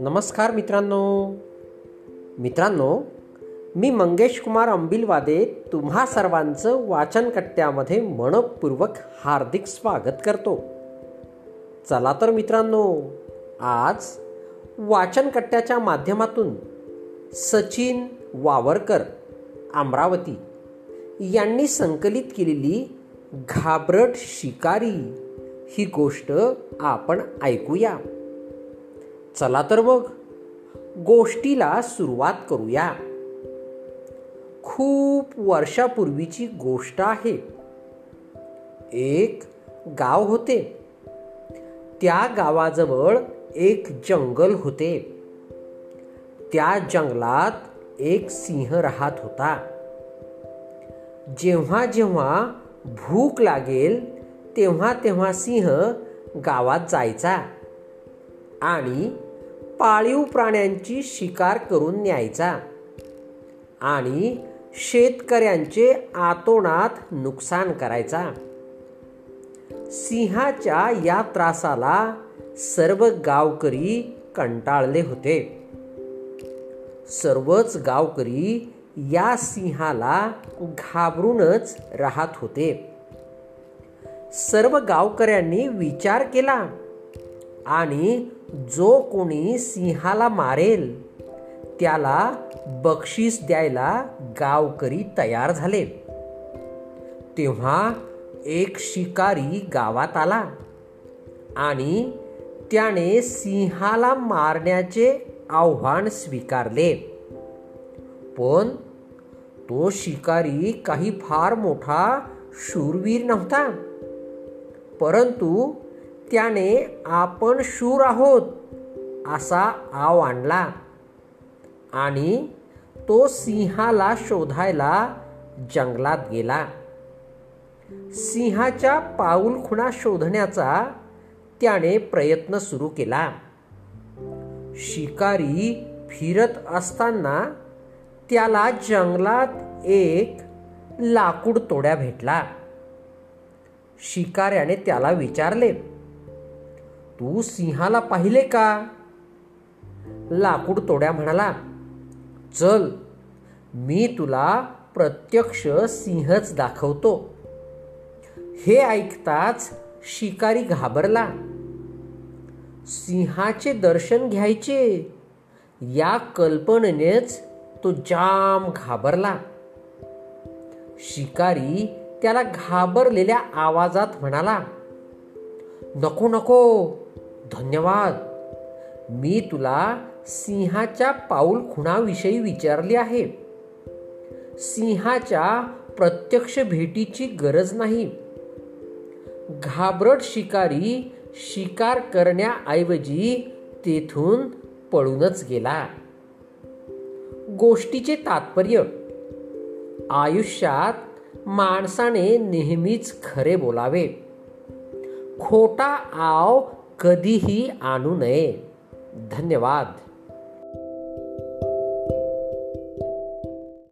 नमस्कार मित्रांनो. मित्रांनो मी मंगेश कुमार अंबिलवादे तुम्हा सर्वांचं वाचनकट्ट्यामध्ये मनपूर्वक हार्दिक स्वागत करतो. चला तर मित्रांनो आज वाचनकट्ट्याच्या माध्यमातून सचिन वावरकर अमरावती यांनी संकलित केलेली घाबरट शिकारी ही गोष्ट आपण ऐकूया. चला तर मग गोष्टीला सुरुवात करूया. खूप वर्षापूर्वीची गोष्ट आहे. एक गाव होते. त्या गावाजवळ एक जंगल होते. त्या जंगलात एक सिंह राहत होता. जेव्हा जेव्हा भूक लागेल तेव्हा तेव्हा सिंह गावात जायचा आणि पाळीव प्राण्यांची शिकार करून न्यायचा आणि शेतकऱ्यांचे आतोनात नुकसान करायचा. सिंहाच्या या त्रासाला सर्व गावकरी कंटाळले होते. सर्वच गावकरी या सिंहाला घाबरूनच राहत होते. सर्व गावकऱ्यांनी विचार केला आणि जो कोणी सिंहाला मारेल त्याला बक्षीस द्यायला गावकरी तयार झाले. तेव्हा एक शिकारी गावात आला आणि त्याने सिंहाला मारण्याचे आव्हान स्वीकारले. पण तो शिकारी काही फार मोठा शूरवीर नव्हता. परंतु त्याने आपण शूर आहोत असा आव आणला. आणि तो सिंहाला शोधायला जंगलात गेला. सिंहाच्या पाऊलखुणा शोधण्याचा त्याने प्रयत्न सुरू केला. शिकारी फिरत असताना त्याला जंगलात एक लाकूड तोड्या भेटला. शिकाऱ्याने त्याला विचारले तू सिंहाला पाहिले का? लाकूड तोड्या म्हणाला चल मी तुला प्रत्यक्ष सिंहच दाखवतो. हे ऐकताच शिकारी घाबरला. सिंहाचे दर्शन घ्यायचे या कल्पनेनेच तो जाम घाबरला. शिकारी त्याला घाबरलेल्या आवाजात म्हणाला नको नको धन्यवाद. मी तुला सिंहाच्या पाऊल खुणाविषयी विचारले आहे. सिंहाच्या प्रत्यक्ष भेटीची गरज नाही. घाबरट शिकारी शिकार करण्याऐवजी तेथून पळूनच गेला. गोष्टीचे तात्पर्य आयुष्यात माणसाने नेहमीच खरे बोलावे. खोटा आव कधीही आणू नये. धन्यवाद.